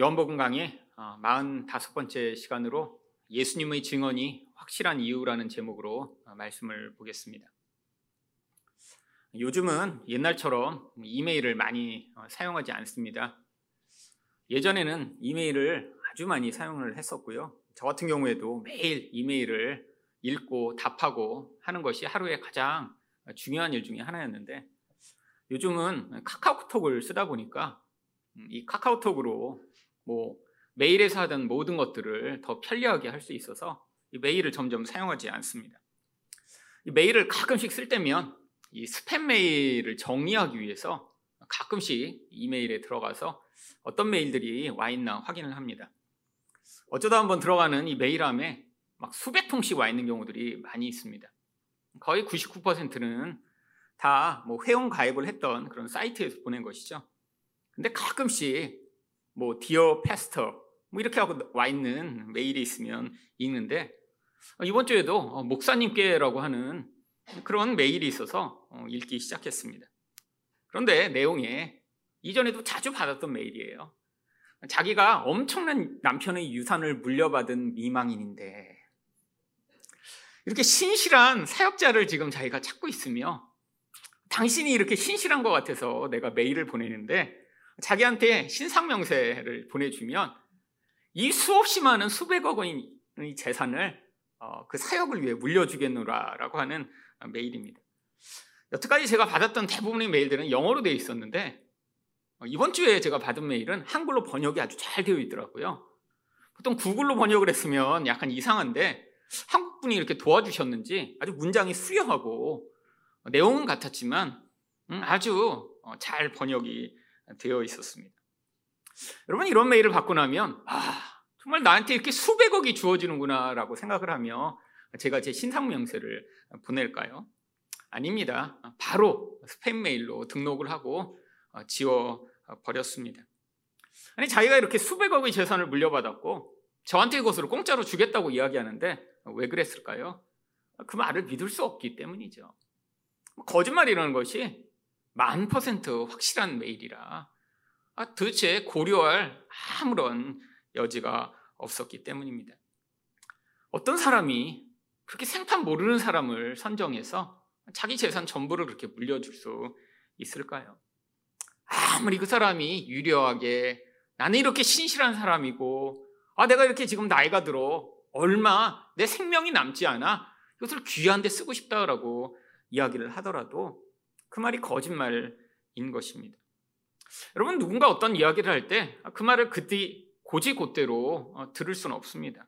요한복음 강의 45번째 시간으로 예수님의 증언이 확실한 이유라는 제목으로 말씀을 보겠습니다. 요즘은 옛날처럼 이메일을 많이 사용하지 않습니다. 예전에는 이메일을 아주 많이 사용을 했었고요. 저 같은 경우에도 매일 이메일을 읽고 답하고 하는 것이 하루에 가장 중요한 일 중에 하나였는데 요즘은 카카오톡을 쓰다 보니까 이 카카오톡으로 뭐 메일에서 하던 모든 것들을 더 편리하게 할 수 있어서 이 메일을 점점 사용하지 않습니다. 이 메일을 가끔씩 쓸 때면 이 스팸 메일을 정리하기 위해서 가끔씩 이메일에 들어가서 어떤 메일들이 와 있나 확인을 합니다. 어쩌다 한번 들어가는 이 메일함에 막 수백 통씩 와 있는 경우들이 많이 있습니다. 거의 99%는 다 뭐 회원 가입을 했던 그런 사이트에서 보낸 것이죠. 근데 가끔씩 뭐 디어 패스터 뭐 이렇게 하고 와 있는 메일이 있으면 읽는데 어, 이번 주에도 어, 목사님께라고 하는 그런 메일이 있어서 어, 읽기 시작했습니다. 그런데 내용에 이전에도 자주 받았던 메일이에요. 자기가 엄청난 남편의 유산을 물려받은 미망인인데 이렇게 신실한 사역자를 지금 자기가 찾고 있으며 당신이 이렇게 신실한 것 같아서 내가 메일을 보내는데 자기한테 신상명세를 보내주면 이 수없이 많은 수백억 원의 재산을 어, 그 사역을 위해 물려주겠노라라고 하는 메일입니다. 여태까지 제가 받았던 대부분의 메일들은 영어로 되어 있었는데 어, 이번 주에 제가 받은 메일은 한글로 번역이 아주 잘 되어 있더라고요. 보통 구글로 번역을 했으면 약간 이상한데 한국 분이 이렇게 도와주셨는지 아주 문장이 수려하고 내용은 같았지만 음, 아주 어, 잘 번역이 되어 있었습니다. 여러분 이런 메일을 받고 나면 아 정말 나한테 이렇게 수백억이 주어지는구나라고 생각을 하며 제가 제 신상 명세를 보낼까요? 아닙니다. 바로 스팸 메일로 등록을 하고 어, 지워 버렸습니다. 아니 자기가 이렇게 수백억의 재산을 물려받았고 저한테 이것을 공짜로 주겠다고 이야기하는데 왜 그랬을까요? 그 말을 믿을 수 없기 때문이죠. 거짓말이라는 것이 만 퍼센트 확실한 메일이라 아, 도대체 고려할 아무런 여지가 없었기 때문입니다. 어떤 사람이 그렇게 생판 모르는 사람을 선정해서 자기 재산 전부를 그렇게 물려줄 수 있을까요? 아무리 그 사람이 유려하게 나는 이렇게 신실한 사람이고 아 내가 이렇게 지금 나이가 들어 얼마 내 생명이 남지 않아 이것을 귀한 데 쓰고 싶다라고 이야기를 하더라도 그 말이 거짓말인 것입니다. 여러분 누군가 어떤 이야기를 할 때 그 말을 그때 고지고대로 어, 들을 수는 없습니다.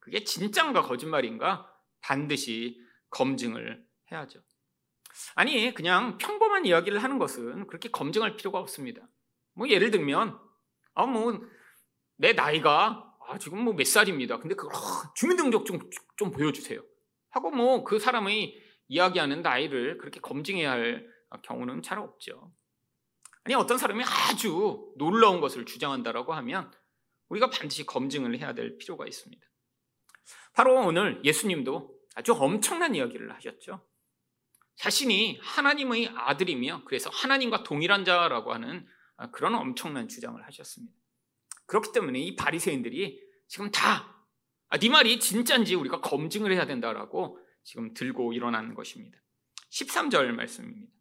그게 진짠가 거짓말인가 반드시 검증을 해야죠. 아니 그냥 평범한 이야기를 하는 것은 그렇게 검증할 필요가 없습니다. 뭐 예를 들면 아 뭐 내 나이가 아, 지금 뭐 몇 살입니다. 근데 그 주민등록 좀, 좀 보여주세요. 하고 뭐 그 사람의 이야기하는 나이를 그렇게 검증해야 할 경우는 잘 없죠. 아니 어떤 사람이 아주 놀라운 것을 주장한다라고 하면 우리가 반드시 검증을 해야 될 필요가 있습니다. 바로 오늘 예수님도 아주 엄청난 이야기를 하셨죠. 자신이 하나님의 아들이며 그래서 하나님과 동일한 자라고 하는 그런 엄청난 주장을 하셨습니다. 그렇기 때문에 이 바리새인들이 지금 다 아, 네 말이 진짜인지 우리가 검증을 해야 된다라고 지금 들고 일어나는 것입니다. 13절 말씀입니다.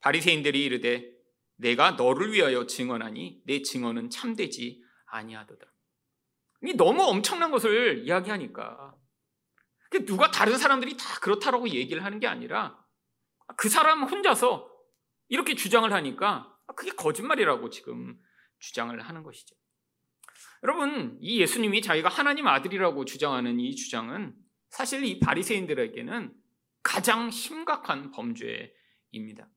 바리새인들이 이르되 내가 너를 위하여 증언하니 내 증언은 참되지 아니하도다. 이 너무 엄청난 것을 이야기하니까 누가 다른 사람들이 다 그렇다라고 얘기를 하는 게 아니라 그 사람 혼자서 이렇게 주장을 하니까 그게 거짓말이라고 지금 주장을 하는 것이죠. 여러분, 이 예수님이 자기가 하나님 아들이라고 주장하는 이 주장은 사실 이 바리새인들에게는 가장 심각한 범죄입니다.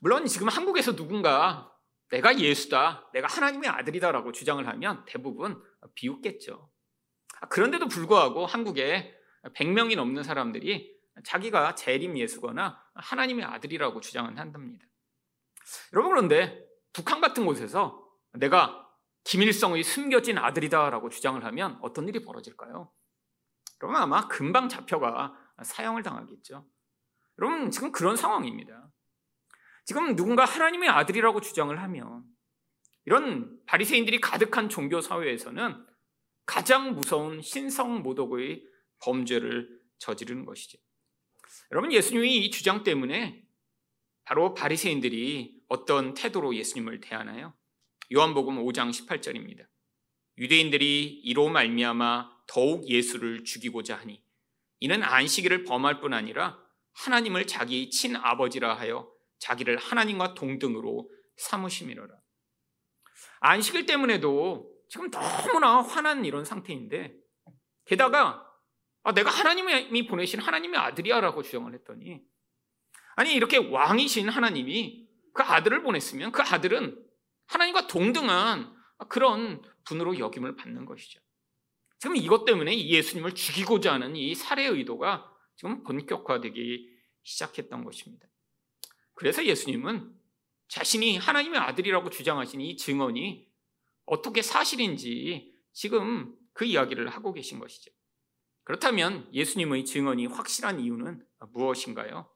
물론 지금 한국에서 누군가 내가 예수다, 내가 하나님의 아들이다라고 주장을 하면 대부분 비웃겠죠. 그런데도 불구하고 한국에 100명이 넘는 사람들이 자기가 재림 예수거나 하나님의 아들이라고 주장은 한답니다. 여러분 그런데 북한 같은 곳에서 내가 김일성의 숨겨진 아들이다라고 주장을 하면 어떤 일이 벌어질까요? 그러면 아마 금방 잡혀가 사형을 당하겠죠. 여러분 지금 그런 상황입니다. 지금 누군가 하나님의 아들이라고 주장을 하면 이런 바리새인들이 가득한 종교 사회에서는 가장 무서운 신성 모독의 범죄를 저지르는 것이죠. 여러분 예수님이 이 주장 때문에 바로 바리새인들이 어떤 태도로 예수님을 대하나요? 요한복음 5장 18절입니다. 유대인들이 이로 말미암아 더욱 예수를 죽이고자 하니 이는 안식일을 범할 뿐 아니라 하나님을 자기 친아버지라 하여 자기를 하나님과 동등으로 삼으심이로라. 안식일 때문에도 지금 너무나 화난 이런 상태인데 게다가 아, 내가 하나님이 보내신 하나님의 아들이야라고 주장을 했더니 아니 이렇게 왕이신 하나님이 그 아들을 보냈으면 그 아들은 하나님과 동등한 그런 분으로 여김을 받는 것이죠. 지금 이것 때문에 예수님을 죽이고자 하는 이 살해 의도가 지금 본격화되기 시작했던 것입니다. 그래서 예수님은 자신이 하나님의 아들이라고 주장하신 이 증언이 어떻게 사실인지 지금 그 이야기를 하고 계신 것이죠. 그렇다면 예수님의 증언이 확실한 이유는 무엇인가요?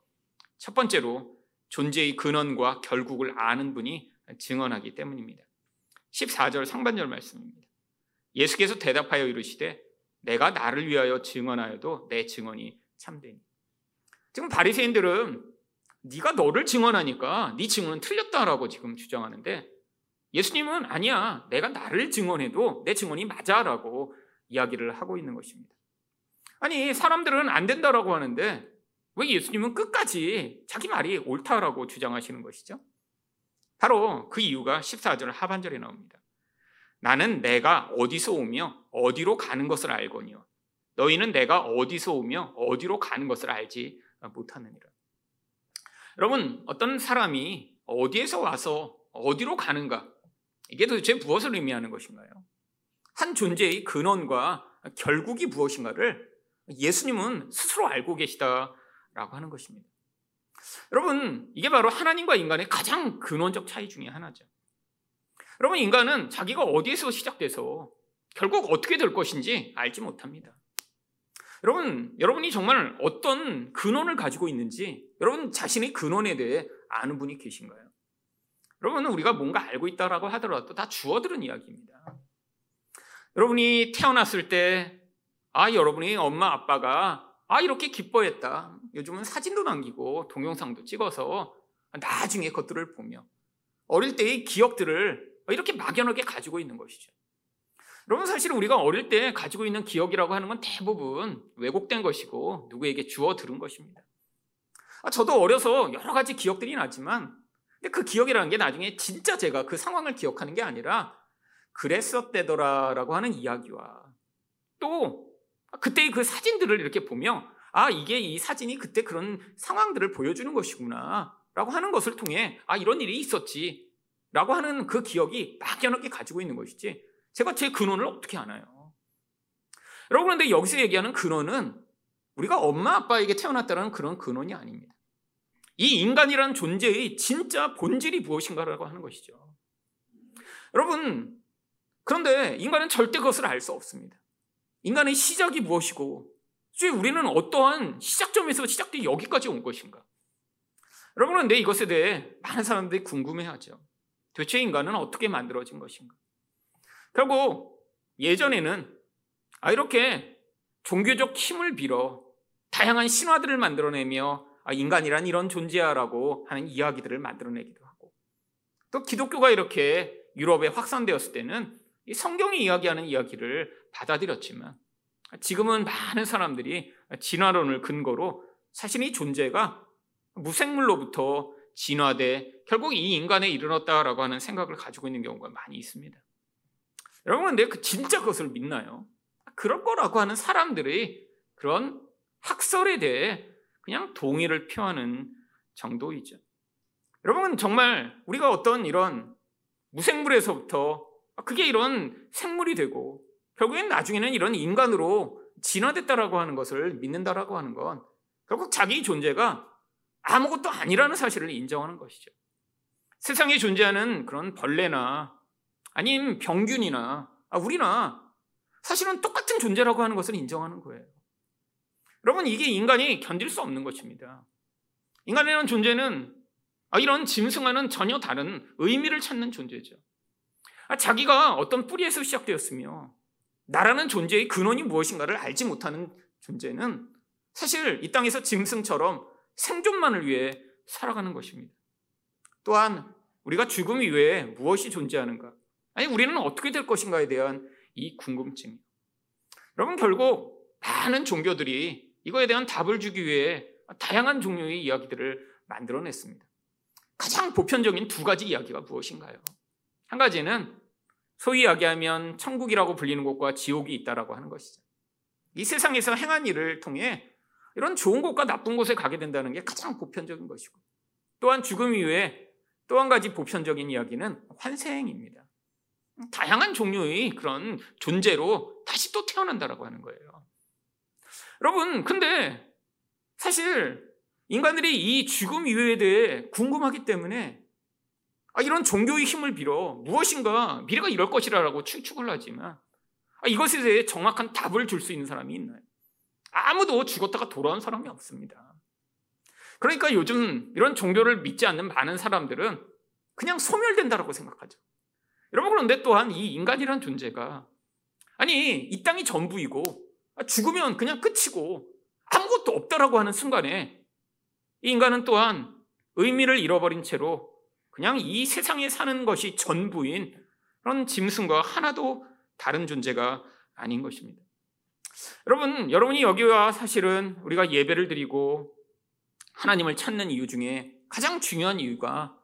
첫 번째로 존재의 근원과 결국을 아는 분이 증언하기 때문입니다. 14절 상반절 말씀입니다. 예수께서 대답하여 이르시되 내가 나를 위하여 증언하여도 내 증언이 참되니. 지금 바리새인들은 네가 너를 증언하니까 네 증언은 틀렸다라고 지금 주장하는데 예수님은 아니야. 내가 나를 증언해도 내 증언이 맞아라고 이야기를 하고 있는 것입니다. 아니, 사람들은 안 된다라고 하는데 왜 예수님은 끝까지 자기 말이 옳다라고 주장하시는 것이죠? 바로 그 이유가 14절 하반절에 나옵니다. 나는 내가 어디서 오며 어디로 가는 것을 알거니와 너희는 내가 어디서 오며 어디로 가는 것을 알지 못하느니라. 여러분, 어떤 사람이 어디에서 와서 어디로 가는가? 이게 도대체 무엇을 의미하는 것인가요? 한 존재의 근원과 결국이 무엇인가를 예수님은 스스로 알고 계시다라고 하는 것입니다. 여러분, 이게 바로 하나님과 인간의 가장 근원적 차이 중의 하나죠. 여러분, 인간은 자기가 어디에서 시작돼서 결국 어떻게 될 것인지 알지 못합니다. 여러분, 여러분이 정말 어떤 근원을 가지고 있는지 여러분 자신의 근원에 대해 아는 분이 계신가요? 여러분은 우리가 뭔가 알고 있다라고 하더라도 다 주어들은 이야기입니다. 여러분이 태어났을 때, 아, 여러분이 엄마, 아빠가, 아, 이렇게 기뻐했다. 요즘은 사진도 남기고 동영상도 찍어서 나중에 것들을 보며 어릴 때의 기억들을 이렇게 막연하게 가지고 있는 것이죠. 여러분 사실 우리가 어릴 때 가지고 있는 기억이라고 하는 건 대부분 왜곡된 것이고 누구에게 주어 들은 것입니다. 아, 저도 어려서 여러 가지 기억들이 나지만 근데 그 기억이라는 게 나중에 진짜 제가 그 상황을 기억하는 게 아니라 그랬었대더라라고 하는 이야기와 또 그때의 그 사진들을 이렇게 보며 아 이게 이 사진이 그때 그런 상황들을 보여주는 것이구나라고 하는 것을 통해 아 이런 일이 있었지라고 하는 그 기억이 막연하게 가지고 있는 것이지 제가 제 근원을 어떻게 아나요? 여러분 그런데 여기서 얘기하는 근원은 우리가 엄마 아빠에게 태어났다는 그런 근원이 아닙니다. 이 인간이라는 존재의 진짜 본질이 무엇인가라고 하는 것이죠. 여러분 그런데 인간은 절대 그것을 알 수 없습니다. 인간의 시작이 무엇이고 우리는 어떠한 시작점에서 시작돼 여기까지 온 것인가? 여러분 그런데 이것에 대해 많은 사람들이 궁금해하죠. 도대체 인간은 어떻게 만들어진 것인가? 결국 예전에는 아 이렇게 종교적 힘을 빌어 다양한 신화들을 만들어내며 아, 인간이란 이런 존재야라고 하는 이야기들을 만들어내기도 하고 또 기독교가 이렇게 유럽에 확산되었을 때는 이 성경이 이야기하는 이야기를 받아들였지만 지금은 많은 사람들이 진화론을 근거로 자신의 존재가 무생물로부터 진화돼 결국 이 인간에 이르렀다라고 하는 생각을 가지고 있는 경우가 많이 있습니다. 여러분, 근데 그 진짜 그것을 믿나요? 그럴 거라고 하는 사람들의 그런 학설에 대해 그냥 동의를 표하는 정도이죠. 여러분, 정말 우리가 어떤 이런 무생물에서부터 그게 이런 생물이 되고 결국엔 나중에는 이런 인간으로 진화됐다라고 하는 것을 믿는다라고 하는 건 결국 자기 존재가 아무것도 아니라는 사실을 인정하는 것이죠. 세상에 존재하는 그런 벌레나 아니면 병균이나 아, 우리나 사실은 똑같은 존재라고 하는 것을 인정하는 거예요. 여러분 이게 인간이 견딜 수 없는 것입니다. 인간이라는 존재는 아, 이런 짐승과는 전혀 다른 의미를 찾는 존재죠. 아, 자기가 어떤 뿌리에서 시작되었으며 나라는 존재의 근원이 무엇인가를 알지 못하는 존재는 사실 이 땅에서 짐승처럼 생존만을 위해 살아가는 것입니다. 또한 우리가 죽음 이외에 무엇이 존재하는가? 아니, 우리는 어떻게 될 것인가에 대한 이 궁금증. 여러분, 결국 많은 종교들이 이거에 대한 답을 주기 위해 다양한 종류의 이야기들을 만들어냈습니다. 가장 보편적인 두 가지 이야기가 무엇인가요? 한 가지는 소위 이야기하면 천국이라고 불리는 곳과 지옥이 있다라고 하는 것이죠. 이 세상에서 행한 일을 통해 이런 좋은 곳과 나쁜 곳에 가게 된다는 게 가장 보편적인 것이고 또한 죽음 이후에 또 한 가지 보편적인 이야기는 환생입니다. 다양한 종류의 그런 존재로 다시 또 태어난다라고 하는 거예요. 여러분, 근데 사실 인간들이 이 죽음 이후에 대해 궁금하기 때문에 아, 이런 종교의 힘을 빌어 무엇인가 미래가 이럴 것이라고 추측을 하지만 아, 이것에 대해 정확한 답을 줄 수 있는 사람이 있나요? 아무도 죽었다가 돌아온 사람이 없습니다. 그러니까 요즘 이런 종교를 믿지 않는 많은 사람들은 그냥 소멸된다라고 생각하죠. 여러분 그런데 또한 이 인간이란 존재가 아니 이 땅이 전부이고 아, 죽으면 그냥 끝이고 아무것도 없다라고 하는 순간에 이 인간은 또한 의미를 잃어버린 채로 그냥 이 세상에 사는 것이 전부인 그런 짐승과 하나도 다른 존재가 아닌 것입니다. 여러분, 여러분이 여기 와 사실은 우리가 예배를 드리고 하나님을 찾는 이유 중에 가장 중요한 이유가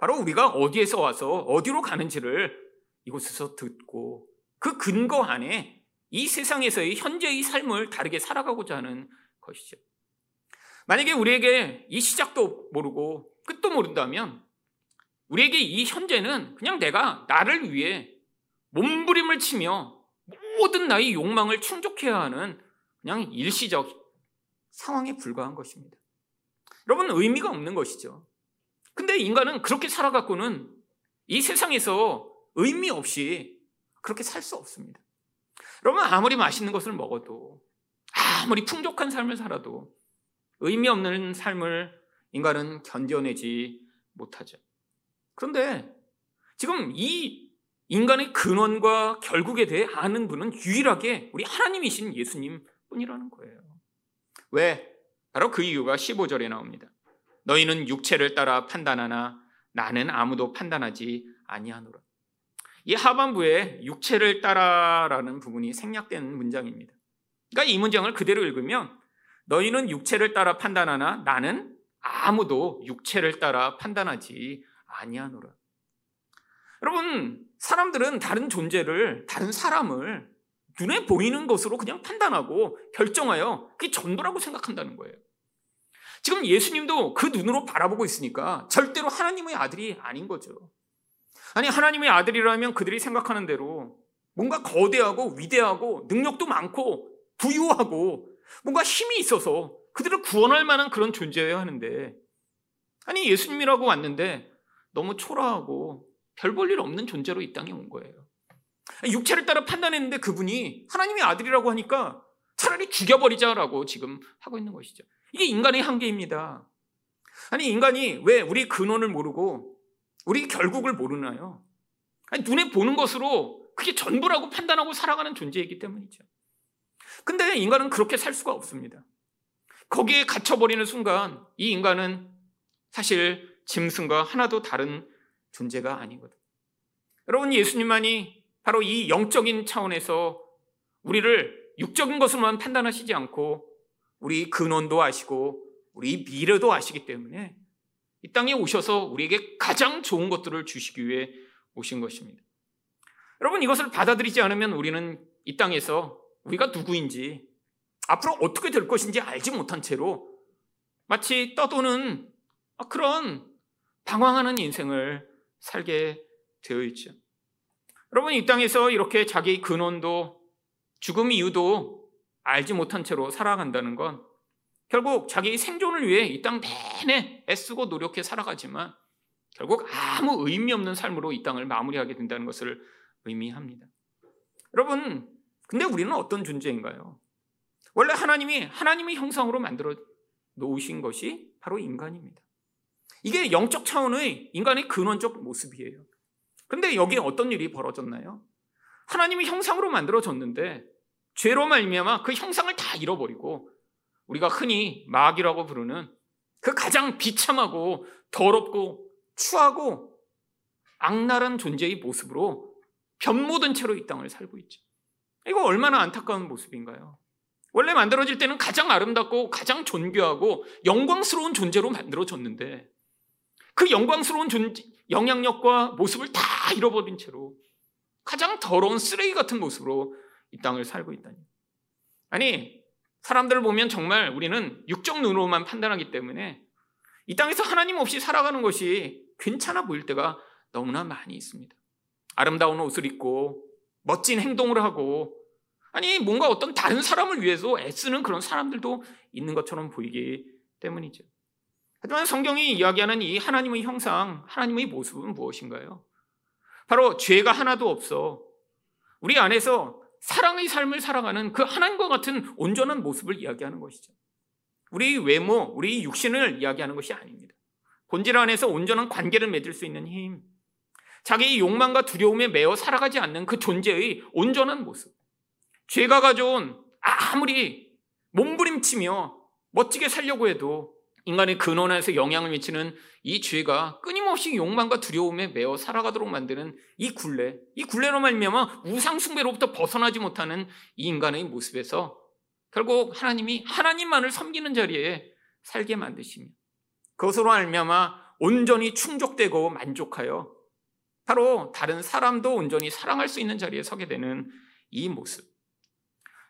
바로 우리가 어디에서 와서 어디로 가는지를 이곳에서 듣고 그 근거 안에 이 세상에서의 현재의 삶을 다르게 살아가고자 하는 것이죠. 만약에 우리에게 이 시작도 모르고 끝도 모른다면 우리에게 이 현재는 그냥 내가 나를 위해 몸부림을 치며 모든 나의 욕망을 충족해야 하는 그냥 일시적 상황에 불과한 것입니다. 여러분, 의미가 없는 것이죠. 근데 인간은 그렇게 살아갖고는 이 세상에서 의미 없이 그렇게 살 수 없습니다. 여러분, 아무리 맛있는 것을 먹어도, 아무리 풍족한 삶을 살아도 의미 없는 삶을 인간은 견뎌내지 못하죠. 그런데 지금 이 인간의 근원과 결국에 대해 아는 분은 유일하게 우리 하나님이신 예수님 뿐이라는 거예요. 왜? 바로 그 이유가 15절에 나옵니다. 너희는 육체를 따라 판단하나 나는 아무도 판단하지 아니하노라. 이 하반부에 육체를 따라라는 부분이 생략된 문장입니다. 그러니까 이 문장을 그대로 읽으면 너희는 육체를 따라 판단하나 나는 아무도 육체를 따라 판단하지 아니하노라. 여러분, 사람들은 다른 존재를, 다른 사람을 눈에 보이는 것으로 그냥 판단하고 결정하여 그게 전부라고 생각한다는 거예요. 지금 예수님도 그 눈으로 바라보고 있으니까 절대로 하나님의 아들이 아닌 거죠. 아니, 하나님의 아들이라면 그들이 생각하는 대로 뭔가 거대하고 위대하고 능력도 많고 부유하고 뭔가 힘이 있어서 그들을 구원할 만한 그런 존재여야 하는데 아니, 예수님이라고 왔는데 너무 초라하고 별 볼 일 없는 존재로 이 땅에 온 거예요. 육체를 따라 판단했는데 그분이 하나님의 아들이라고 하니까 차라리 죽여버리자라고 지금 하고 있는 것이죠. 이게 인간의 한계입니다. 아니, 인간이 왜 우리 근원을 모르고 우리 결국을 모르나요? 아니, 눈에 보는 것으로 그게 전부라고 판단하고 살아가는 존재이기 때문이죠. 근데 인간은 그렇게 살 수가 없습니다. 거기에 갇혀버리는 순간 이 인간은 사실 짐승과 하나도 다른 존재가 아니거든. 여러분, 예수님만이 바로 이 영적인 차원에서 우리를 육적인 것으로만 판단하시지 않고 우리 근원도 아시고 우리 미래도 아시기 때문에 이 땅에 오셔서 우리에게 가장 좋은 것들을 주시기 위해 오신 것입니다. 여러분, 이것을 받아들이지 않으면 우리는 이 땅에서 우리가 누구인지 앞으로 어떻게 될 것인지 알지 못한 채로 마치 떠도는 그런 방황하는 인생을 살게 되어 있죠. 여러분, 이 땅에서 이렇게 자기 근원도 죽음 이유도 알지 못한 채로 살아간다는 건 결국 자기 생존을 위해 이 땅 내내 애쓰고 노력해 살아가지만 결국 아무 의미 없는 삶으로 이 땅을 마무리하게 된다는 것을 의미합니다. 여러분, 근데 우리는 어떤 존재인가요? 원래 하나님이 하나님의 형상으로 만들어 놓으신 것이 바로 인간입니다. 이게 영적 차원의 인간의 근원적 모습이에요. 근데 여기에 어떤 일이 벌어졌나요? 하나님이 형상으로 만들어졌는데 죄로 말미암아 그 형상을 다 잃어버리고 우리가 흔히 마귀라고 부르는 그 가장 비참하고 더럽고 추하고 악랄한 존재의 모습으로 변모든 채로 이 땅을 살고 있죠. 이거 얼마나 안타까운 모습인가요? 원래 만들어질 때는 가장 아름답고 가장 존귀하고 영광스러운 존재로 만들어졌는데 그 영광스러운 존재, 영향력과 모습을 다 잃어버린 채로 가장 더러운 쓰레기 같은 모습으로 이 땅을 살고 있다니. 아니, 사람들을 보면 정말 우리는 육적 눈으로만 판단하기 때문에 이 땅에서 하나님 없이 살아가는 것이 괜찮아 보일 때가 너무나 많이 있습니다. 아름다운 옷을 입고 멋진 행동을 하고 아니 뭔가 어떤 다른 사람을 위해서 애쓰는 그런 사람들도 있는 것처럼 보이기 때문이죠. 하지만 성경이 이야기하는 이 하나님의 형상, 하나님의 모습은 무엇인가요? 바로 죄가 하나도 없어 우리 안에서 사랑의 삶을 살아가는 그 하나님과 같은 온전한 모습을 이야기하는 것이죠. 우리 외모, 우리 육신을 이야기하는 것이 아닙니다. 본질 안에서 온전한 관계를 맺을 수 있는 힘, 자기의 욕망과 두려움에 매어 살아가지 않는 그 존재의 온전한 모습, 죄가 가져온 아무리 몸부림치며 멋지게 살려고 해도 인간의 근원에서 영향을 미치는 이 죄가 끊임없이 욕망과 두려움에 매어 살아가도록 만드는 이 굴레, 이 굴레로 말미암아 우상 숭배로부터 벗어나지 못하는 이 인간의 모습에서 결국 하나님이 하나님만을 섬기는 자리에 살게 만드시며 그것으로 말미암아 온전히 충족되고 만족하여 바로 다른 사람도 온전히 사랑할 수 있는 자리에 서게 되는 이 모습.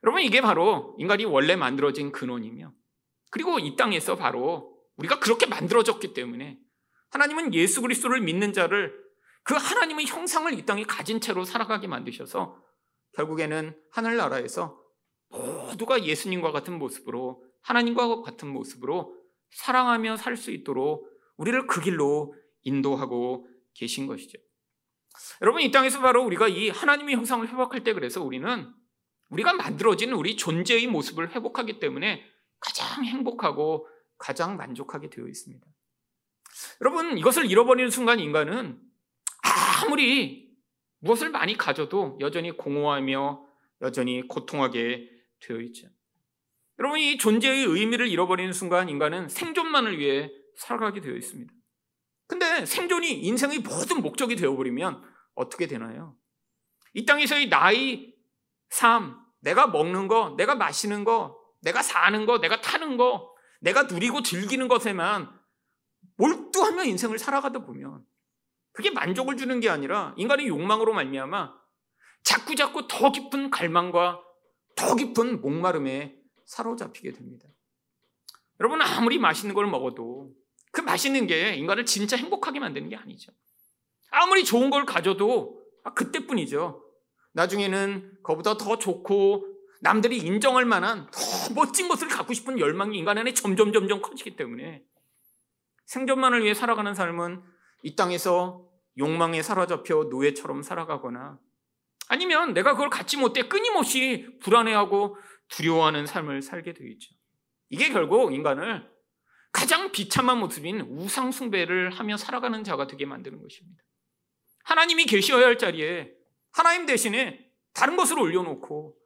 여러분 이게 바로 인간이 원래 만들어진 근원이며 그리고 이 땅에서 바로 우리가 그렇게 만들어졌기 때문에 하나님은 예수 그리스도를 믿는 자를 그 하나님의 형상을 이 땅에 가진 채로 살아가게 만드셔서 결국에는 하늘나라에서 모두가 예수님과 같은 모습으로 하나님과 같은 모습으로 사랑하며 살 수 있도록 우리를 그 길로 인도하고 계신 것이죠. 여러분 이 땅에서 바로 우리가 이 하나님의 형상을 회복할 때 그래서 우리는 우리가 만들어진 우리 존재의 모습을 회복하기 때문에 가장 행복하고 가장 만족하게 되어 있습니다. 여러분, 이것을 잃어버리는 순간 인간은 아무리 무엇을 많이 가져도 여전히 공허하며 여전히 고통하게 되어 있죠. 여러분, 이 존재의 의미를 잃어버리는 순간 인간은 생존만을 위해 살아가게 되어 있습니다. 근데 생존이 인생의 모든 목적이 되어버리면 어떻게 되나요? 이 땅에서의 나의 삶, 내가 먹는 거, 내가 마시는 거, 내가 사는 거, 내가 타는 거, 내가 누리고 즐기는 것에만 몰두하며 인생을 살아가다 보면 그게 만족을 주는 게 아니라 인간의 욕망으로 말미암아 자꾸 자꾸 더 깊은 갈망과 더 깊은 목마름에 사로잡히게 됩니다. 여러분 아무리 맛있는 걸 먹어도 그 맛있는 게 인간을 진짜 행복하게 만드는 게 아니죠. 아무리 좋은 걸 가져도 아, 그때뿐이죠. 나중에는 그보다 더 좋고 남들이 인정할 만한 더 멋진 것을 갖고 싶은 열망이 인간 안에 점점 점점 커지기 때문에 생존만을 위해 살아가는 삶은 이 땅에서 욕망에 사로잡혀 노예처럼 살아가거나 아니면 내가 그걸 갖지 못해 끊임없이 불안해하고 두려워하는 삶을 살게 되어 있죠. 이게 결국 인간을 가장 비참한 모습인 우상숭배를 하며 살아가는 자가 되게 만드는 것입니다. 하나님이 계셔야 할 자리에 하나님 대신에 다른 것을 올려놓고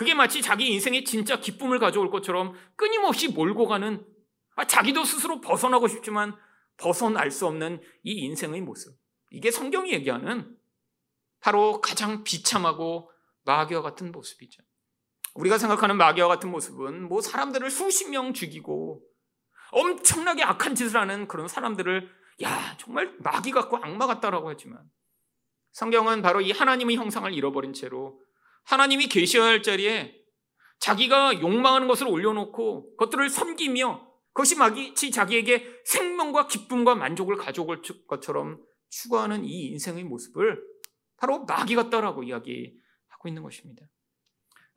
그게 마치 자기 인생에 진짜 기쁨을 가져올 것처럼 끊임없이 몰고 가는 아, 자기도 스스로 벗어나고 싶지만 벗어날 수 없는 이 인생의 모습. 이게 성경이 얘기하는 바로 가장 비참하고 마귀와 같은 모습이죠. 우리가 생각하는 마귀와 같은 모습은 뭐 사람들을 수십 명 죽이고 엄청나게 악한 짓을 하는 그런 사람들을 야 정말 마귀 같고 악마 같다라고 하지만 성경은 바로 이 하나님의 형상을 잃어버린 채로 하나님이 계셔야 할 자리에 자기가 욕망하는 것을 올려놓고 그것들을 섬기며 그것이 마치 자기에게 생명과 기쁨과 만족을 가져올 것처럼 추구하는 이 인생의 모습을 바로 마귀 같다라고 이야기하고 있는 것입니다.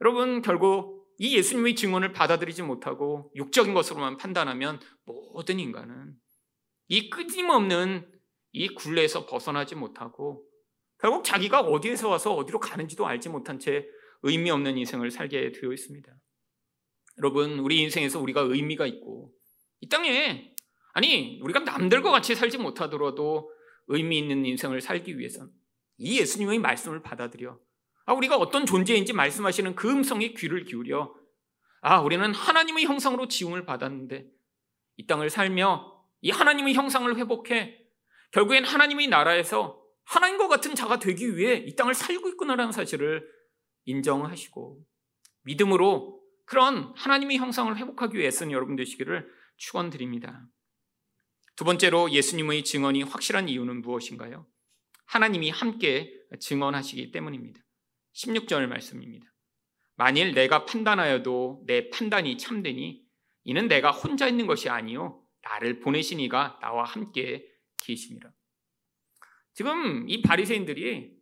여러분 결국 이 예수님의 증언을 받아들이지 못하고 육적인 것으로만 판단하면 모든 인간은 이 끊임없는 이 굴레에서 벗어나지 못하고 결국 자기가 어디에서 와서 어디로 가는지도 알지 못한 채 의미 없는 인생을 살게 되어 있습니다. 여러분, 우리 인생에서 우리가 의미가 있고 이 땅에 아니 우리가 남들과 같이 살지 못하더라도 의미 있는 인생을 살기 위해선 이 예수님의 말씀을 받아들여 아, 우리가 어떤 존재인지 말씀하시는 그 음성에 귀를 기울여 아, 우리는 하나님의 형상으로 지음을 받았는데 이 땅을 살며 이 하나님의 형상을 회복해 결국엔 하나님의 나라에서 하나님과 같은 자가 되기 위해 이 땅을 살고 있구나라는 사실을 인정하시고 믿음으로 그런 하나님의 형상을 회복하기 위해 애쓴 여러분 되시기를 축원드립니다. 두 번째로 예수님의 증언이 확실한 이유는 무엇인가요? 하나님이 함께 증언하시기 때문입니다. 16절 말씀입니다. 만일 내가 판단하여도 내 판단이 참되니 이는 내가 혼자 있는 것이 아니요 나를 보내신 이가 나와 함께 계심이라. 지금 이 바리새인들이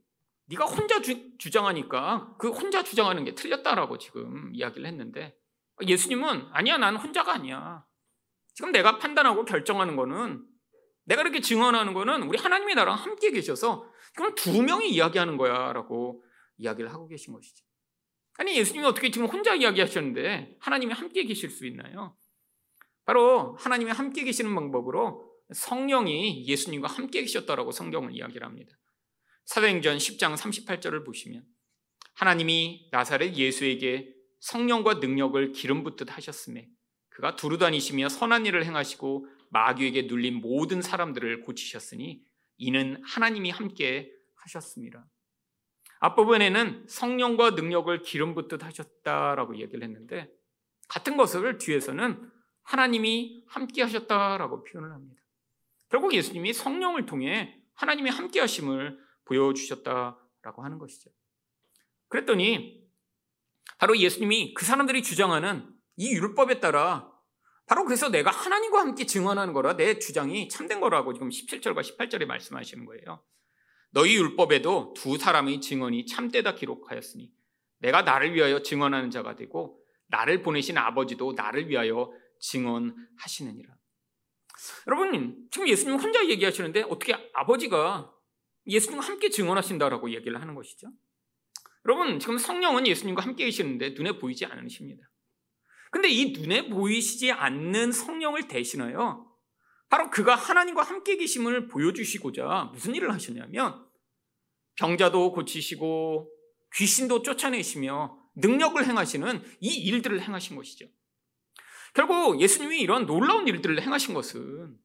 네가 혼자 주, 주장하니까 그 혼자 주장하는 게 틀렸다라고 지금 이야기를 했는데 예수님은 아니야 난 혼자가 아니야. 지금 내가 판단하고 결정하는 거는 내가 이렇게 증언하는 거는 우리 하나님이 나랑 함께 계셔서 그럼 두 명이 이야기하는 거야라고 이야기를 하고 계신 것이죠. 아니 예수님이 어떻게 지금 혼자 이야기하셨는데 하나님이 함께 계실 수 있나요? 바로 하나님이 함께 계시는 방법으로 성령이 예수님과 함께 계셨다라고 성경은 이야기를 합니다. 사도행전 10장 38절을 보시면 하나님이 나사렛 예수에게 성령과 능력을 기름 붓듯 하셨음에 그가 두루 다니시며 선한 일을 행하시고 마귀에게 눌린 모든 사람들을 고치셨으니 이는 하나님이 함께 하셨습니다. 앞부분에는 성령과 능력을 기름 붓듯 하셨다라고 얘기를 했는데 같은 것을 뒤에서는 하나님이 함께 하셨다라고 표현을 합니다. 결국 예수님이 성령을 통해 하나님이 함께 하심을 보여주셨다라고 하는 것이죠. 그랬더니 바로 예수님이 그 사람들이 주장하는 이 율법에 따라 바로 그래서 내가 하나님과 함께 증언하는 거라 내 주장이 참된 거라고 지금 17절과 18절에 말씀하시는 거예요. 너희 율법에도 두 사람의 증언이 참되다 기록하였으니 내가 나를 위하여 증언하는 자가 되고 나를 보내신 아버지도 나를 위하여 증언하시느니라. 여러분, 지금 예수님 혼자 얘기하시는데 어떻게 아버지가 예수님과 함께 증언하신다라고 얘기를 하는 것이죠? 여러분, 지금 성령은 예수님과 함께 계시는데 눈에 보이지 않으십니다. 근데 이 눈에 보이시지 않는 성령을 대신하여 바로 그가 하나님과 함께 계심을 보여주시고자 무슨 일을 하셨냐면 병자도 고치시고 귀신도 쫓아내시며 능력을 행하시는 이 일들을 행하신 것이죠. 결국 예수님이 이런 놀라운 일들을 행하신 것은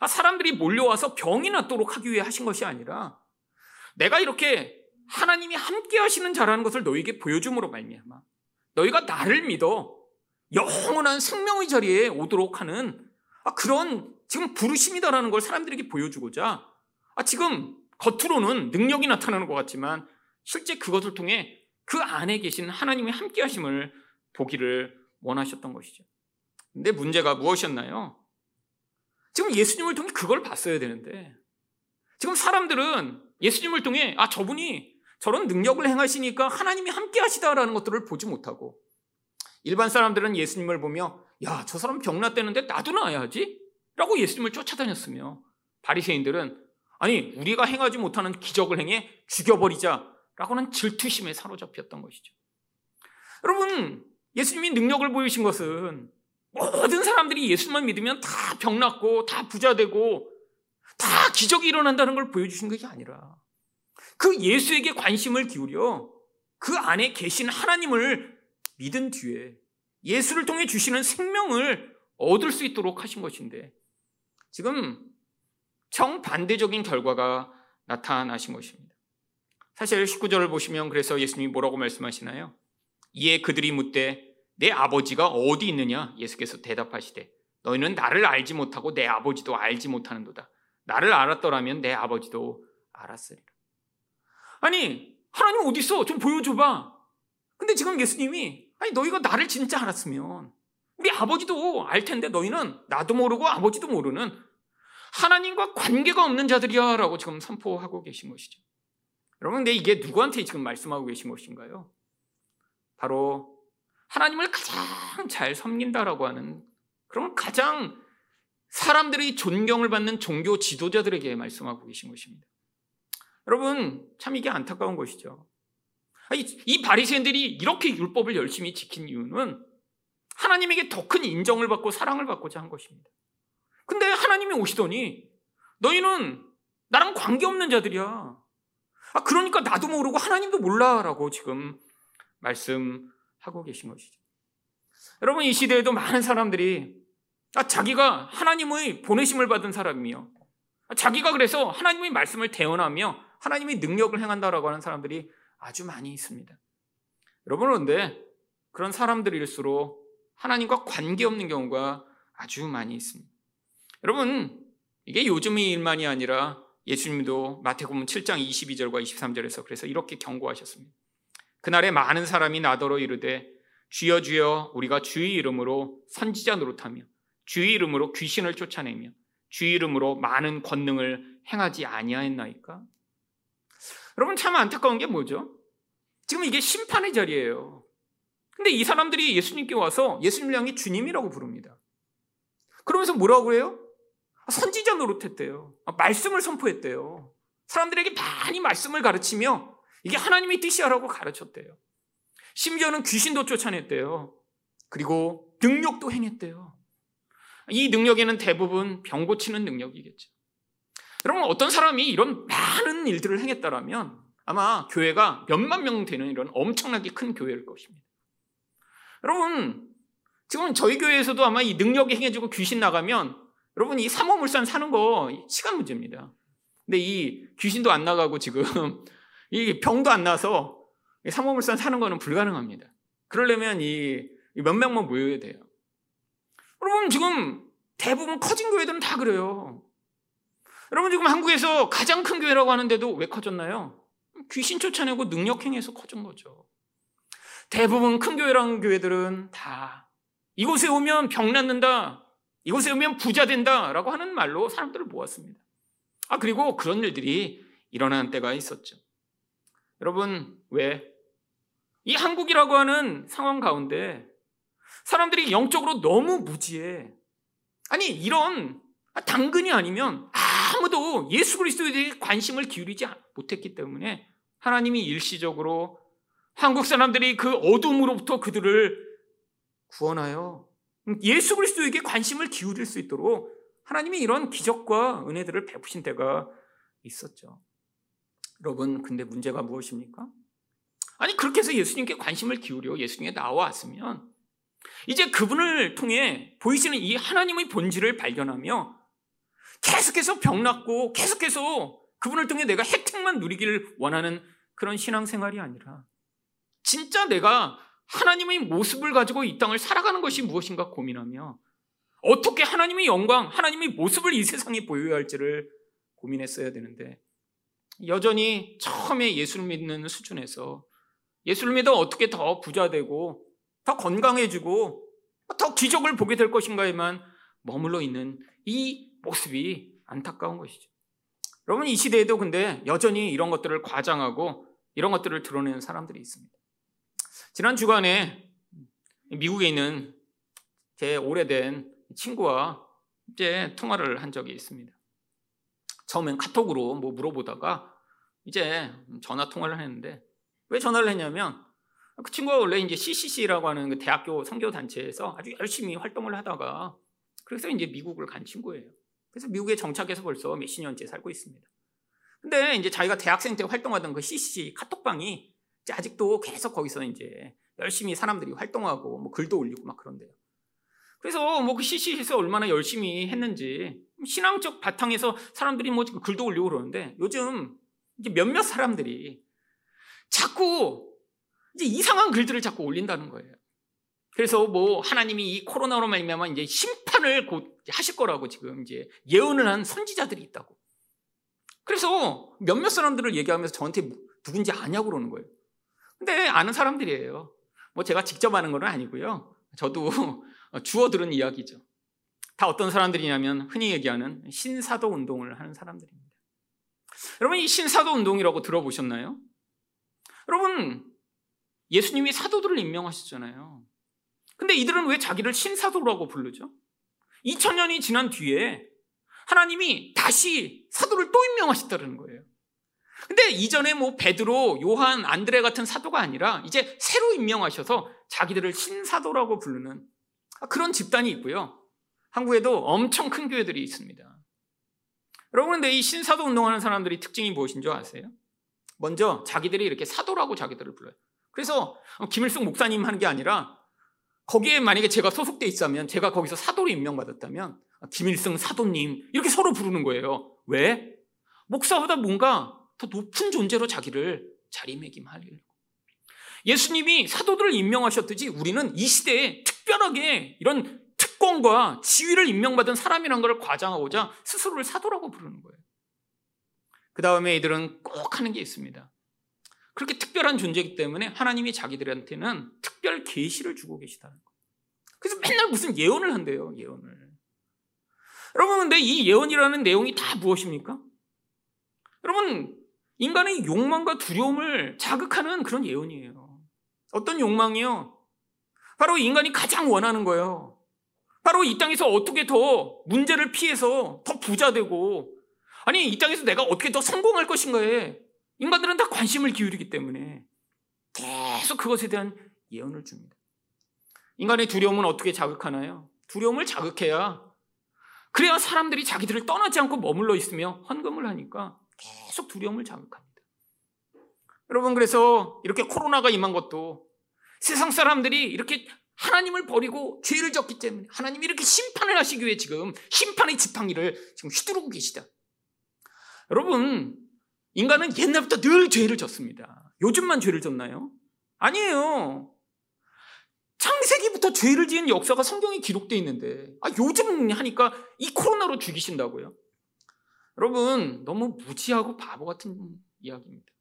아, 사람들이 몰려와서 병이 낫도록 하기 위해 하신 것이 아니라 내가 이렇게 하나님이 함께 하시는 자라는 것을 너에게 보여줌으로 말미암아 너희가 나를 믿어 영원한 생명의 자리에 오도록 하는 아, 그런 지금 부르심이다라는 걸 사람들에게 보여주고자 아, 지금 겉으로는 능력이 나타나는 것 같지만 실제 그것을 통해 그 안에 계신 하나님의 함께 하심을 보기를 원하셨던 것이죠. 근데 문제가 무엇이었나요? 지금 예수님을 통해 그걸 봤어야 되는데. 지금 사람들은 예수님을 통해 아 저분이 저런 능력을 행하시니까 하나님이 함께 하시다라는 것들을 보지 못하고. 일반 사람들은 예수님을 보며 야 저 사람 병났다는데 나도 나야지? 라고 예수님을 쫓아다녔으며 바리새인들은 아니 우리가 행하지 못하는 기적을 행해 죽여버리자 라고는 질투심에 사로잡혔던 것이죠. 여러분 예수님이 능력을 보이신 것은 모든 사람들이 예수만 믿으면 다 병났고 다 부자 되고 다 기적이 일어난다는 걸 보여주신 것이 아니라 그 예수에게 관심을 기울여 그 안에 계신 하나님을 믿은 뒤에 예수를 통해 주시는 생명을 얻을 수 있도록 하신 것인데 지금 정반대적인 결과가 나타나신 것입니다. 사실 19절을 보시면 그래서 예수님이 뭐라고 말씀하시나요? 이에 그들이 묻되 내 아버지가 어디 있느냐? 예수께서 대답하시되 너희는 나를 알지 못하고 내 아버지도 알지 못하는도다. 나를 알았더라면 내 아버지도 알았으리라. 아니 하나님 어디 있어? 좀 보여줘봐. 근데 지금 예수님이 아니 너희가 나를 진짜 알았으면 우리 아버지도 알 텐데 너희는 나도 모르고 아버지도 모르는 하나님과 관계가 없는 자들이야라고 지금 선포하고 계신 것이죠. 여러분, 근데 이게 누구한테 지금 말씀하고 계신 것인가요? 바로 하나님을 가장 잘 섬긴다라고 하는 그런 가장 사람들의 존경을 받는 종교 지도자들에게 말씀하고 계신 것입니다. 여러분, 참 이게 안타까운 것이죠. 이 바리새인들이 이렇게 율법을 열심히 지킨 이유는 하나님에게 더 큰 인정을 받고 사랑을 받고자 한 것입니다. 근데 하나님이 오시더니 너희는 나랑 관계없는 자들이야. 아, 그러니까 나도 모르고 하나님도 몰라라고 지금 말씀 하고 계신 것이죠. 여러분, 이 시대에도 많은 사람들이 아, 자기가 하나님의 보내심을 받은 사람이며 아, 자기가 그래서 하나님의 말씀을 대언하며 하나님의 능력을 행한다라고 하는 사람들이 아주 많이 있습니다. 여러분, 그런데 그런 사람들일수록 하나님과 관계없는 경우가 아주 많이 있습니다. 여러분, 이게 요즘의 일만이 아니라 예수님도 마태복음 7장 22절과 23절에서 그래서 이렇게 경고하셨습니다. 그날에 많은 사람이 나더러 이르되 주여 주여 우리가 주의 이름으로 선지자 노릇하며 주의 이름으로 귀신을 쫓아내며 주의 이름으로 많은 권능을 행하지 아니하였나이까? 여러분 참 안타까운 게 뭐죠? 지금 이게 심판의 자리예요. 근데 이 사람들이 예수님께 와서 예수님을 향해 주님이라고 부릅니다. 그러면서 뭐라고 해요? 선지자 노릇했대요. 아, 말씀을 선포했대요. 사람들에게 많이 말씀을 가르치며 이게 하나님의 뜻이야라고 가르쳤대요. 심지어는 귀신도 쫓아냈대요. 그리고 능력도 행했대요. 이 능력에는 대부분 병 고치는 능력이겠죠. 여러분 어떤 사람이 이런 많은 일들을 행했다라면 아마 교회가 몇만 명 되는 이런 엄청나게 큰 교회일 것입니다. 여러분 지금 저희 교회에서도 아마 이 능력이 행해지고 귀신 나가면 여러분 이 삼호물산 사는 거 시간 문제입니다. 근데 이 귀신도 안 나가고 지금 이 병도 안 나서 삼호물산 사는 거는 불가능합니다. 그러려면 이 몇 명만 모여야 돼요. 여러분 지금 대부분 커진 교회들은 다 그래요. 여러분 지금 한국에서 가장 큰 교회라고 하는데도 왜 커졌나요? 귀신 쫓아내고 능력 행해서 커진 거죠. 대부분 큰 교회라는 교회들은 다 이곳에 오면 병 낫는다. 이곳에 오면 부자 된다라고 하는 말로 사람들을 모았습니다. 아, 그리고 그런 일들이 일어나는 때가 있었죠. 여러분, 왜? 이 한국이라고 하는 상황 가운데 사람들이 영적으로 너무 무지해. 아니, 이런 당근이 아니면 아무도 예수 그리스도에 대해 관심을 기울이지 못했기 때문에 하나님이 일시적으로 한국 사람들이 그 어둠으로부터 그들을 구원하여 예수 그리스도에게 관심을 기울일 수 있도록 하나님이 이런 기적과 은혜들을 베푸신 때가 있었죠. 여러분, 근데 문제가 무엇입니까? 아니, 그렇게 해서 예수님께 관심을 기울여 예수님께 나와왔으면 이제 그분을 통해 보이시는 이 하나님의 본질을 발견하며 계속해서 병났고 계속해서 그분을 통해 내가 혜택만 누리기를 원하는 그런 신앙생활이 아니라 진짜 내가 하나님의 모습을 가지고 이 땅을 살아가는 것이 무엇인가 고민하며 어떻게 하나님의 영광, 하나님의 모습을 이 세상에 보여야 할지를 고민했어야 되는데 여전히 처음에 예수를 믿는 수준에서 예수를 믿어 어떻게 더 부자되고 더 건강해지고 더 기적을 보게 될 것인가에만 머물러 있는 이 모습이 안타까운 것이죠. 여러분 이 시대에도 근데 여전히 이런 것들을 과장하고 이런 것들을 드러내는 사람들이 있습니다. 지난 주간에 미국에 있는 제 오래된 친구와 이제 통화를 한 적이 있습니다. 처음엔 카톡으로 뭐 물어보다가 이제 전화 통화를 했는데 왜 전화를 했냐면 그 친구가 원래 이제 CCC라고 하는 그 대학교 선교 단체에서 아주 열심히 활동을 하다가 그래서 이제 미국을 간 친구예요. 그래서 미국에 정착해서 벌써 몇십 년째 살고 있습니다. 근데 이제 자기가 대학생 때 활동하던 그 CCC 카톡방이 아직도 계속 거기서 이제 열심히 사람들이 활동하고 뭐 글도 올리고 막 그런데요. 그래서 뭐 그 CC에서 얼마나 열심히 했는지 신앙적 바탕에서 사람들이 뭐 글도 올리고 그러는데 요즘 몇몇 사람들이 자꾸 이제 이상한 글들을 자꾸 올린다는 거예요. 그래서 뭐 하나님이 이 코로나로 말미암아 이제 심판을 곧 하실 거라고 지금 이제 예언을 한 선지자들이 있다고. 그래서 몇몇 사람들을 얘기하면서 저한테 누군지 아냐고 그러는 거예요. 근데 아는 사람들이에요. 뭐 제가 직접 아는 건 아니고요. 저도 주워 들은 이야기죠. 다 어떤 사람들이냐면 흔히 얘기하는 신사도 운동을 하는 사람들입니다. 여러분 이 신사도 운동이라고 들어보셨나요? 여러분 예수님이 사도들을 임명하셨잖아요. 근데 이들은 왜 자기를 신사도라고 부르죠? 2000년이 지난 뒤에 하나님이 다시 사도를 또 임명하셨다는 거예요. 근데 이전에 뭐 베드로, 요한, 안드레 같은 사도가 아니라 이제 새로 임명하셔서 자기들을 신사도라고 부르는 그런 집단이 있고요. 한국에도 엄청 큰 교회들이 있습니다. 여러분, 근데 이 신사도 운동하는 사람들이 특징이 무엇인 줄 아세요? 먼저 자기들이 이렇게 사도라고 자기들을 불러요. 그래서 김일성 목사님 하는 게 아니라 거기에 만약에 제가 소속돼 있다면 제가 거기서 사도로 임명받았다면 김일성 사도님 이렇게 서로 부르는 거예요. 왜? 목사보다 뭔가 더 높은 존재로 자기를 자리매김하려고. 예수님이 사도들을 임명하셨듯이 우리는 이 시대에 특별하게 이런 특권과 지위를 임명받은 사람이란 걸 과장하고자 스스로를 사도라고 부르는 거예요. 그 다음에 이들은 꼭 하는 게 있습니다. 그렇게 특별한 존재이기 때문에 하나님이 자기들한테는 특별 계시를 주고 계시다는 거예요. 그래서 맨날 무슨 예언을 한대요, 예언을. 여러분, 근데 이 예언이라는 내용이 다 무엇입니까? 여러분, 인간의 욕망과 두려움을 자극하는 그런 예언이에요. 어떤 욕망이요? 바로 인간이 가장 원하는 거예요. 바로 이 땅에서 어떻게 더 문제를 피해서 더 부자 되고, 아니, 이 땅에서 내가 어떻게 더 성공할 것인가에 인간들은 다 관심을 기울이기 때문에 계속 그것에 대한 예언을 줍니다. 인간의 두려움은 어떻게 자극하나요? 두려움을 자극해야 그래야 사람들이 자기들을 떠나지 않고 머물러 있으며 헌금을 하니까 계속 두려움을 자극합니다. 여러분 그래서 이렇게 코로나가 임한 것도 세상 사람들이 이렇게 하나님을 버리고 죄를 졌기 때문에 하나님이 이렇게 심판을 하시기 위해 지금 심판의 지팡이를 지금 휘두르고 계시다. 여러분 인간은 옛날부터 늘 죄를 졌습니다. 요즘만 죄를 졌나요? 아니에요. 창세기부터 죄를 지은 역사가 성경에 기록되어 있는데 아, 요즘 하니까 이 코로나로 죽이신다고요? 여러분 너무 무지하고 바보 같은 이야기입니다.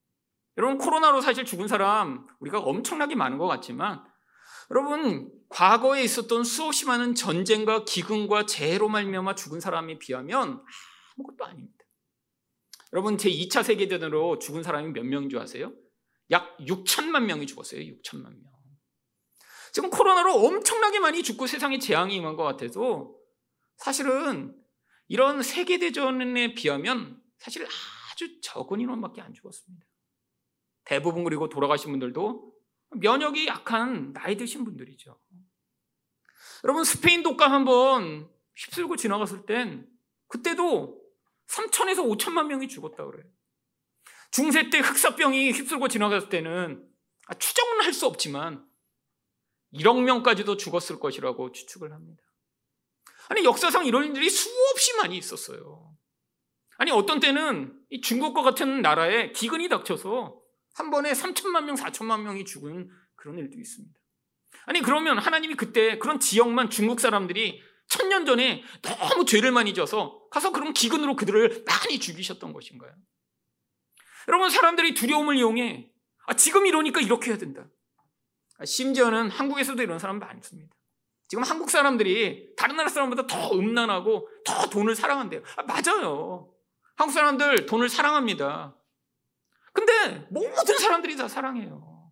여러분 코로나로 사실 죽은 사람 우리가 엄청나게 많은 것 같지만 여러분 과거에 있었던 수없이 많은 전쟁과 기근과 재해로 말미암아 죽은 사람에 비하면 아무것도 아닙니다. 여러분 제 2차 세계대전으로 죽은 사람이 몇 명인 줄 아세요? 약 6천만 명이 죽었어요. 6천만 명. 지금 코로나로 엄청나게 많이 죽고 세상에 재앙이 임한 것 같아서 사실은 이런 세계대전에 비하면 사실 아주 적은 인원밖에 안 죽었습니다. 대부분 그리고 돌아가신 분들도 면역이 약한 나이 드신 분들이죠. 여러분 스페인 독감 한번 휩쓸고 지나갔을 땐 그때도 3천에서 5천만 명이 죽었다 그래요. 중세 때 흑사병이 휩쓸고 지나갔을 때는 아, 추정은 할 수 없지만 1억 명까지도 죽었을 것이라고 추측을 합니다. 아니 역사상 이런 일들이 수없이 많이 있었어요. 아니 어떤 때는 중국과 같은 나라에 기근이 닥쳐서 한 번에 3천만 명, 4천만 명이 죽은 그런 일도 있습니다. 아니 그러면 하나님이 그때 그런 지역만 중국 사람들이 천년 전에 너무 죄를 많이 져서 가서 그런 기근으로 그들을 많이 죽이셨던 것인가요? 여러분 사람들이 두려움을 이용해 아, 지금 이러니까 이렇게 해야 된다. 아, 심지어는 한국에서도 이런 사람 많습니다. 지금 한국 사람들이 다른 나라 사람보다 더 음란하고 더 돈을 사랑한대요. 아, 맞아요. 한국 사람들 돈을 사랑합니다. 근데 모든 사람들이 다 사랑해요.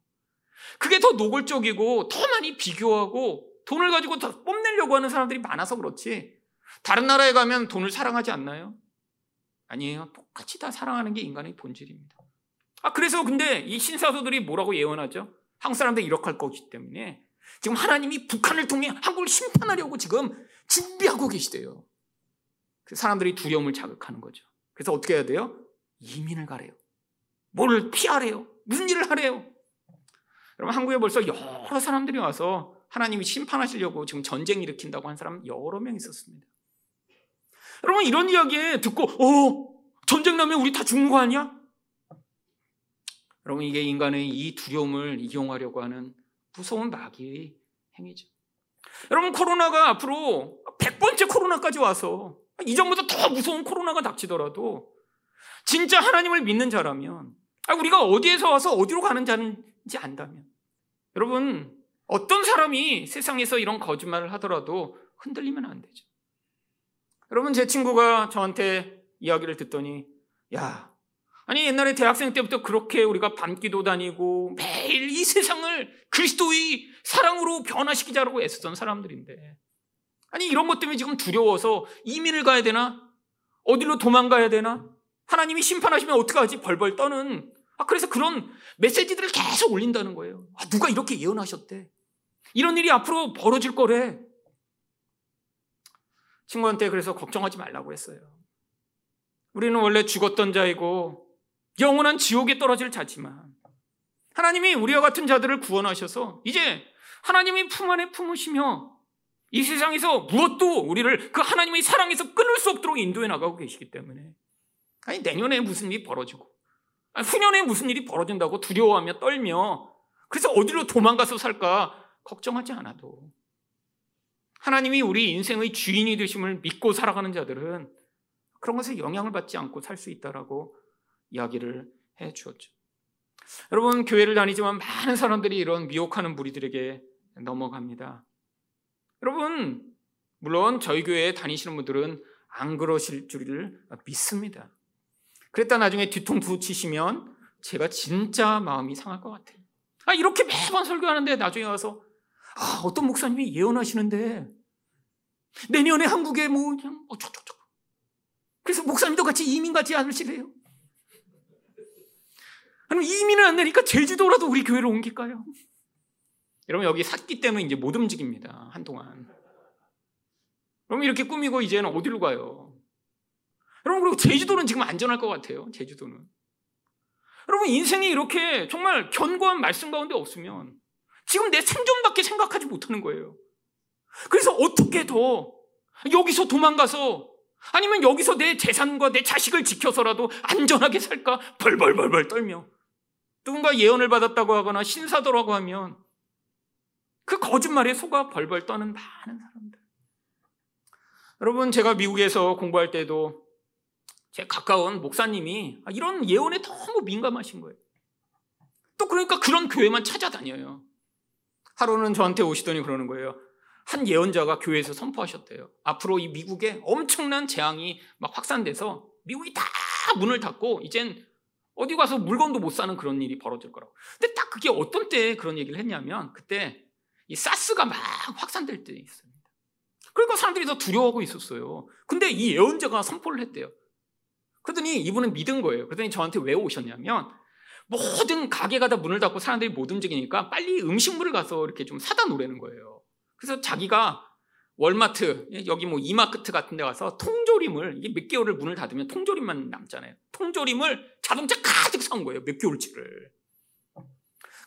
그게 더 노골적이고 더 많이 비교하고 돈을 가지고 더 뽐내려고 하는 사람들이 많아서 그렇지. 다른 나라에 가면 돈을 사랑하지 않나요? 아니에요. 똑같이 다 사랑하는 게 인간의 본질입니다. 아, 그래서 근데 이 신사도들이 뭐라고 예언하죠? 한국 사람들이 이렇게 할 거기 때문에 지금 하나님이 북한을 통해 한국을 심판하려고 지금 준비하고 계시대요. 그 사람들이 두려움을 자극하는 거죠. 그래서 어떻게 해야 돼요? 이민을 가래요. 뭘 피하래요? 무슨 일을 하래요? 여러분 한국에 벌써 여러 사람들이 와서 하나님이 심판하시려고 지금 전쟁 일으킨다고 한 사람 여러 명 있었습니다. 여러분 이런 이야기 듣고 어 전쟁 나면 우리 다 죽는 거 아니야? 여러분 이게 인간의 이 두려움을 이용하려고 하는 무서운 마귀의 행위죠. 여러분 코로나가 앞으로 100번째 코로나까지 와서 이전보다 더 무서운 코로나가 닥치더라도 진짜 하나님을 믿는 자라면 아, 우리가 어디에서 와서 어디로 가는 자인지 안다면 여러분 어떤 사람이 세상에서 이런 거짓말을 하더라도 흔들리면 안 되죠. 여러분, 제 친구가 저한테 이야기를 듣더니, 야, 아니, 옛날에 대학생 때부터 그렇게 우리가 밤기도 다니고 매일 이 세상을 그리스도의 사랑으로 변화시키자라고 애쓰던 사람들인데, 아니, 이런 것 때문에 지금 두려워서 이민을 가야 되나? 어디로 도망가야 되나? 하나님이 심판하시면 어떡하지? 벌벌 떠는. 아, 그래서 그런 메시지들을 계속 올린다는 거예요. 아, 누가 이렇게 예언하셨대? 이런 일이 앞으로 벌어질 거래. 친구한테 그래서 걱정하지 말라고 했어요. 우리는 원래 죽었던 자이고 영원한 지옥에 떨어질 자지만 하나님이 우리와 같은 자들을 구원하셔서 이제 하나님이 품 안에 품으시며 이 세상에서 무엇도 우리를 그 하나님의 사랑에서 끊을 수 없도록 인도해 나가고 계시기 때문에 아니 내년에 무슨 일이 벌어지고 아니, 후년에 무슨 일이 벌어진다고 두려워하며 떨며 그래서 어디로 도망가서 살까 걱정하지 않아도 하나님이 우리 인생의 주인이 되심을 믿고 살아가는 자들은 그런 것에 영향을 받지 않고 살 수 있다라고 이야기를 해 주었죠. 여러분 교회를 다니지만 많은 사람들이 이런 미혹하는 무리들에게 넘어갑니다. 여러분 물론 저희 교회에 다니시는 분들은 안 그러실 줄을 믿습니다. 그랬다 나중에 뒤통수 치시면 제가 진짜 마음이 상할 것 같아요. 아 이렇게 매번 설교하는데 나중에 와서 아 어떤 목사님이 예언하시는데 내년에 한국에 뭐 그냥 어쩌저쩌 그래서 목사님도 같이 이민 가지 않으시래요. 아니 이민을 안 되니까 제주도라도 우리 교회로 옮길까요? 여러분 여기 샀기 때문에 이제 못 움직입니다. 한동안. 그럼 이렇게 꾸미고 이제는 어디로 가요? 여러분 그리고 제주도는 지금 안전할 것 같아요. 제주도는. 여러분 인생이 이렇게 정말 견고한 말씀 가운데 없으면 지금 내 생존밖에 생각하지 못하는 거예요. 그래서 어떻게 더 여기서 도망가서 아니면 여기서 내 재산과 내 자식을 지켜서라도 안전하게 살까 벌벌벌벌 떨며 누군가 예언을 받았다고 하거나 신사도라고 하면 그 거짓말에 속아 벌벌 떠는 많은 사람들. 여러분, 제가 미국에서 공부할 때도 제 가까운 목사님이 이런 예언에 너무 민감하신 거예요. 또 그러니까 그런 교회만 찾아다녀요. 하루는 저한테 오시더니 그러는 거예요. 한 예언자가 교회에서 선포하셨대요. 앞으로 이 미국에 엄청난 재앙이 막 확산돼서 미국이 다 문을 닫고 이젠 어디 가서 물건도 못 사는 그런 일이 벌어질 거라고. 근데 딱 그게 어떤 때 그런 얘기를 했냐면 그때 이 사스가 막 확산될 때 있습니다. 그러니까 사람들이 더 두려워하고 있었어요. 근데 이 예언자가 선포를 했대요. 그러더니 이분은 믿은 거예요. 그러더니 저한테 왜 오셨냐면 모든 가게가 다 문을 닫고 사람들이 못 움직이니까 빨리 음식물을 가서 이렇게 좀 사다 놓으라는 거예요. 그래서 자기가 월마트, 여기 뭐 이마크트 같은 데 가서 통조림을, 이게 몇 개월을 문을 닫으면 통조림만 남잖아요. 통조림을 자동차 가득 사온 거예요. 몇 개월치를.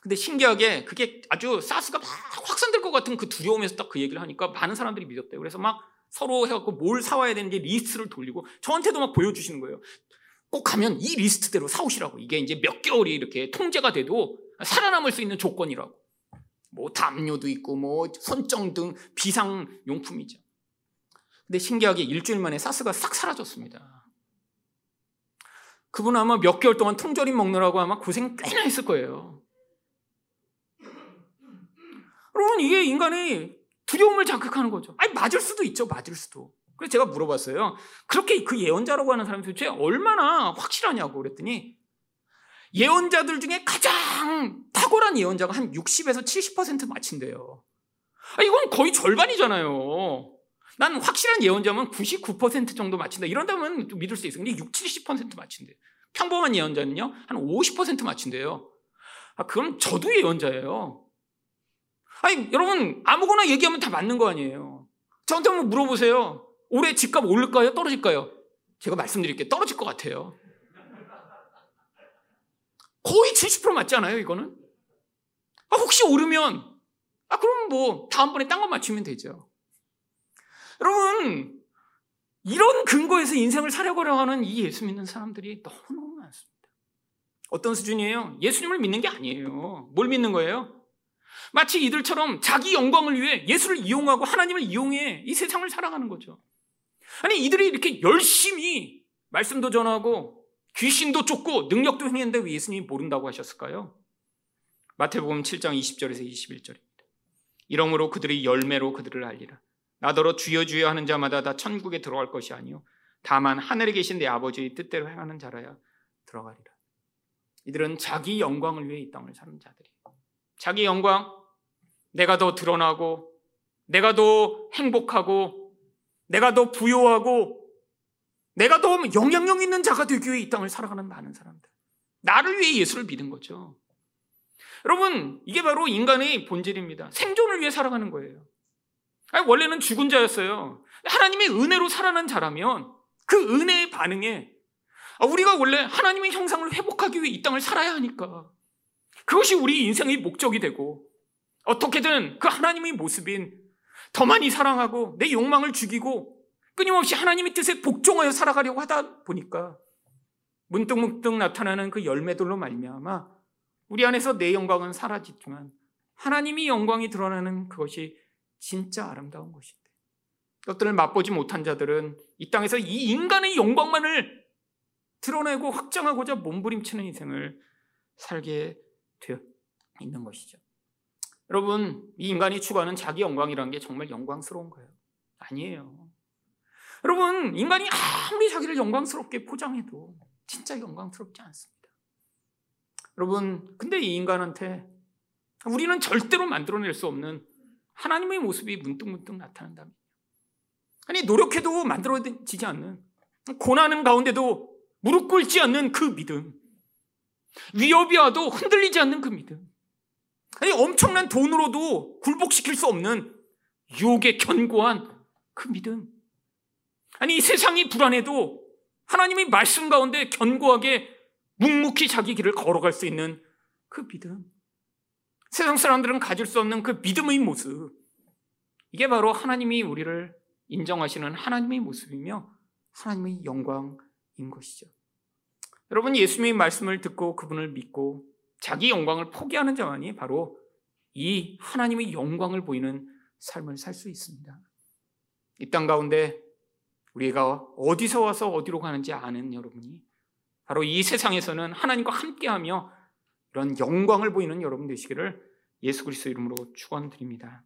근데 신기하게 그게 아주 사스가 막 확산될 것 같은 그 두려움에서 딱 그 얘기를 하니까 많은 사람들이 믿었대요. 그래서 막 서로 해갖고 뭘 사와야 되는지 리스트를 돌리고 저한테도 막 보여주시는 거예요. 꼭 가면 이 리스트대로 사오시라고. 이게 이제 몇 개월이 이렇게 통제가 돼도 살아남을 수 있는 조건이라고. 뭐 담요도 있고 뭐 손전등 비상 용품이죠. 근데 신기하게 일주일 만에 사스가 싹 사라졌습니다. 그분 아마 몇 개월 동안 통조림 먹느라고 아마 고생 꽤나 했을 거예요. 여러분 이게 인간의 두려움을 자극하는 거죠. 아니 맞을 수도 있죠. 맞을 수도. 그래서 제가 물어봤어요. 그렇게 그 예언자라고 하는 사람이 도대체 얼마나 확실하냐고 그랬더니 예언자들 중에 가장 탁월한 예언자가 한 60에서 70% 맞힌대요. 아, 이건 거의 절반이잖아요. 난 확실한 예언자면 99% 정도 맞힌다. 이런다면 믿을 수 있어요. 근데 60, 70% 맞힌대요. 평범한 예언자는요, 한 50% 맞힌대요. 아, 그럼 저도 예언자예요. 아니, 여러분, 아무거나 얘기하면 다 맞는 거 아니에요. 저한테 한번 물어보세요. 올해 집값 오를까요? 떨어질까요? 제가 말씀드릴게요. 떨어질 것 같아요. 거의 70% 맞지 않아요, 이거는? 아, 혹시 오르면, 아, 그럼 뭐, 다음번에 딴 거 맞추면 되죠. 여러분, 이런 근거에서 인생을 살려고 하는 이 예수 믿는 사람들이 너무너무 많습니다. 어떤 수준이에요? 예수님을 믿는 게 아니에요. 뭘 믿는 거예요? 마치 이들처럼 자기 영광을 위해 예수를 이용하고 하나님을 이용해 이 세상을 살아가는 거죠. 아니, 이들이 이렇게 열심히 말씀도 전하고 귀신도 쫓고 능력도 행했는데 왜 예수님이 모른다고 하셨을까요? 마태복음 7장 20절에서 21절입니다. 이러므로 그들이 열매로 그들을 알리라. 나더러 주여 주여 하는 자마다 다 천국에 들어갈 것이 아니요 다만 하늘에 계신 내 아버지의 뜻대로 행하는 자라야 들어가리라. 이들은 자기 영광을 위해 이 땅을 사는 자들이에요. 자기 영광, 내가 더 드러나고, 내가 더 행복하고, 내가 더 부요하고, 내가 더 영향력 있는 자가 되기 위해 이 땅을 살아가는 많은 사람들. 나를 위해 예수를 믿은 거죠. 여러분, 이게 바로 인간의 본질입니다. 생존을 위해 살아가는 거예요. 아니, 원래는 죽은 자였어요. 하나님의 은혜로 살아난 자라면 그 은혜의 반응에 아, 우리가 원래 하나님의 형상을 회복하기 위해 이 땅을 살아야 하니까 그것이 우리 인생의 목적이 되고 어떻게든 그 하나님의 모습인 더 많이 사랑하고 내 욕망을 죽이고 끊임없이 하나님의 뜻에 복종하여 살아가려고 하다 보니까 문득문득 나타나는 그 열매들로 말미암아 우리 안에서 내 영광은 사라지지만 하나님이 영광이 드러나는 그것이 진짜 아름다운 것인데 그것들을 맛보지 못한 자들은 이 땅에서 이 인간의 영광만을 드러내고 확장하고자 몸부림치는 인생을 살게 되어 있는 것이죠. 여러분, 이 인간이 추구하는 자기 영광이라는 게 정말 영광스러운 거예요. 아니에요. 여러분, 인간이 아무리 자기를 영광스럽게 포장해도 진짜 영광스럽지 않습니다. 여러분, 근데 이 인간한테 우리는 절대로 만들어낼 수 없는 하나님의 모습이 문득문득 나타난다면 아니, 노력해도 만들어지지 않는 고난은 가운데도 무릎 꿇지 않는 그 믿음. 위협이 와도 흔들리지 않는 그 믿음. 아니, 엄청난 돈으로도 굴복시킬 수 없는 유혹에 견고한 그 믿음. 아니, 이 세상이 불안해도 하나님의 말씀 가운데 견고하게 묵묵히 자기 길을 걸어갈 수 있는 그 믿음. 세상 사람들은 가질 수 없는 그 믿음의 모습. 이게 바로 하나님이 우리를 인정하시는 하나님의 모습이며 하나님의 영광인 것이죠. 여러분, 예수님의 말씀을 듣고 그분을 믿고 자기 영광을 포기하는 자만이 바로 이 하나님의 영광을 보이는 삶을 살 수 있습니다. 이 땅 가운데 우리가 어디서 와서 어디로 가는지 아는 여러분이 바로 이 세상에서는 하나님과 함께하며 이런 영광을 보이는 여러분 되시기를 예수 그리스도 이름으로 축원드립니다.